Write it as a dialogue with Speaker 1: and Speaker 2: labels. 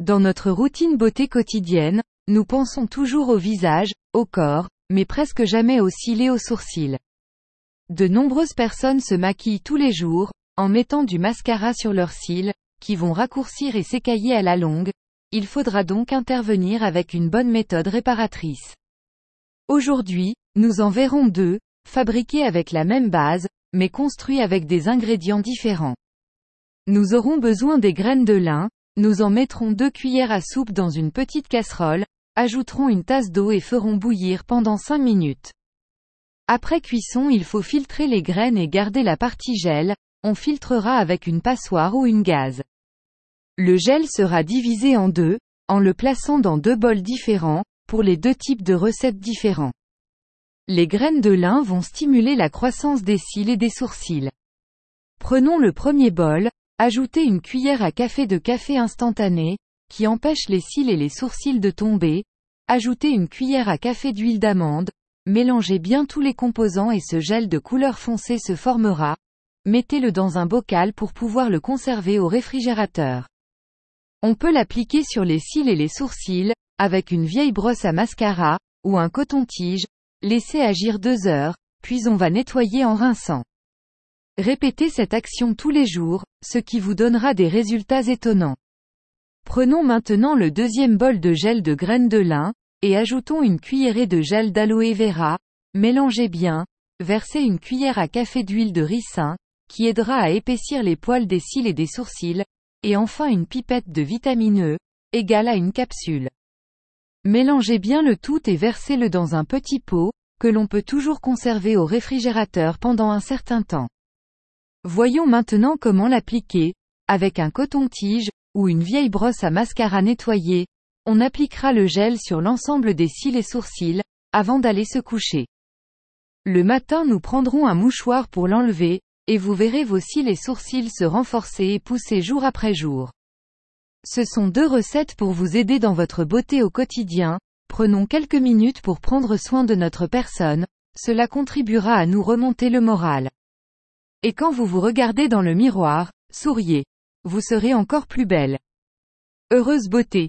Speaker 1: Dans notre routine beauté quotidienne, nous pensons toujours au visage, au corps, mais presque jamais aux cils et aux sourcils. De nombreuses personnes se maquillent tous les jours, en mettant du mascara sur leurs cils, qui vont raccourcir et s'écailler à la longue, il faudra donc intervenir avec une bonne méthode réparatrice. Aujourd'hui, nous en verrons deux, fabriqués avec la même base, mais construits avec des ingrédients différents. Nous aurons besoin des graines de lin, nous en mettrons deux cuillères à soupe dans une petite casserole, ajouterons une tasse d'eau et ferons bouillir pendant 5 minutes. Après cuisson il faut filtrer les graines et garder la partie gel, on filtrera avec une passoire ou une gaze. Le gel sera divisé en deux, en le plaçant dans deux bols différents, pour les deux types de recettes différents. Les graines de lin vont stimuler la croissance des cils et des sourcils. Prenons le premier bol, ajoutez une cuillère à café de café instantané, qui empêche les cils et les sourcils de tomber, ajoutez une cuillère à café d'huile d'amande, mélangez bien tous les composants et ce gel de couleur foncée se formera, mettez-le dans un bocal pour pouvoir le conserver au réfrigérateur. On peut l'appliquer sur les cils et les sourcils, avec une vieille brosse à mascara, ou un coton-tige, laissez agir deux heures, puis on va nettoyer en rinçant. Répétez cette action tous les jours, ce qui vous donnera des résultats étonnants. Prenons maintenant le deuxième bol de gel de graines de lin, et ajoutons une cuillerée de gel d'aloe vera, mélangez bien, versez une cuillère à café d'huile de ricin, qui aidera à épaissir les poils des cils et des sourcils, et enfin une pipette de vitamine E, égale à une capsule. Mélangez bien le tout et versez-le dans un petit pot, que l'on peut toujours conserver au réfrigérateur pendant un certain temps. Voyons maintenant comment l'appliquer. Avec un coton-tige, ou une vieille brosse à mascara nettoyée, on appliquera le gel sur l'ensemble des cils et sourcils, avant d'aller se coucher. Le matin nous prendrons un mouchoir pour l'enlever, et vous verrez vos cils et sourcils se renforcer et pousser jour après jour. Ce sont deux recettes pour vous aider dans votre beauté au quotidien, prenons quelques minutes pour prendre soin de notre personne, cela contribuera à nous remonter le moral. Et quand vous vous regardez dans le miroir, souriez. Vous serez encore plus belle. Heureuse beauté.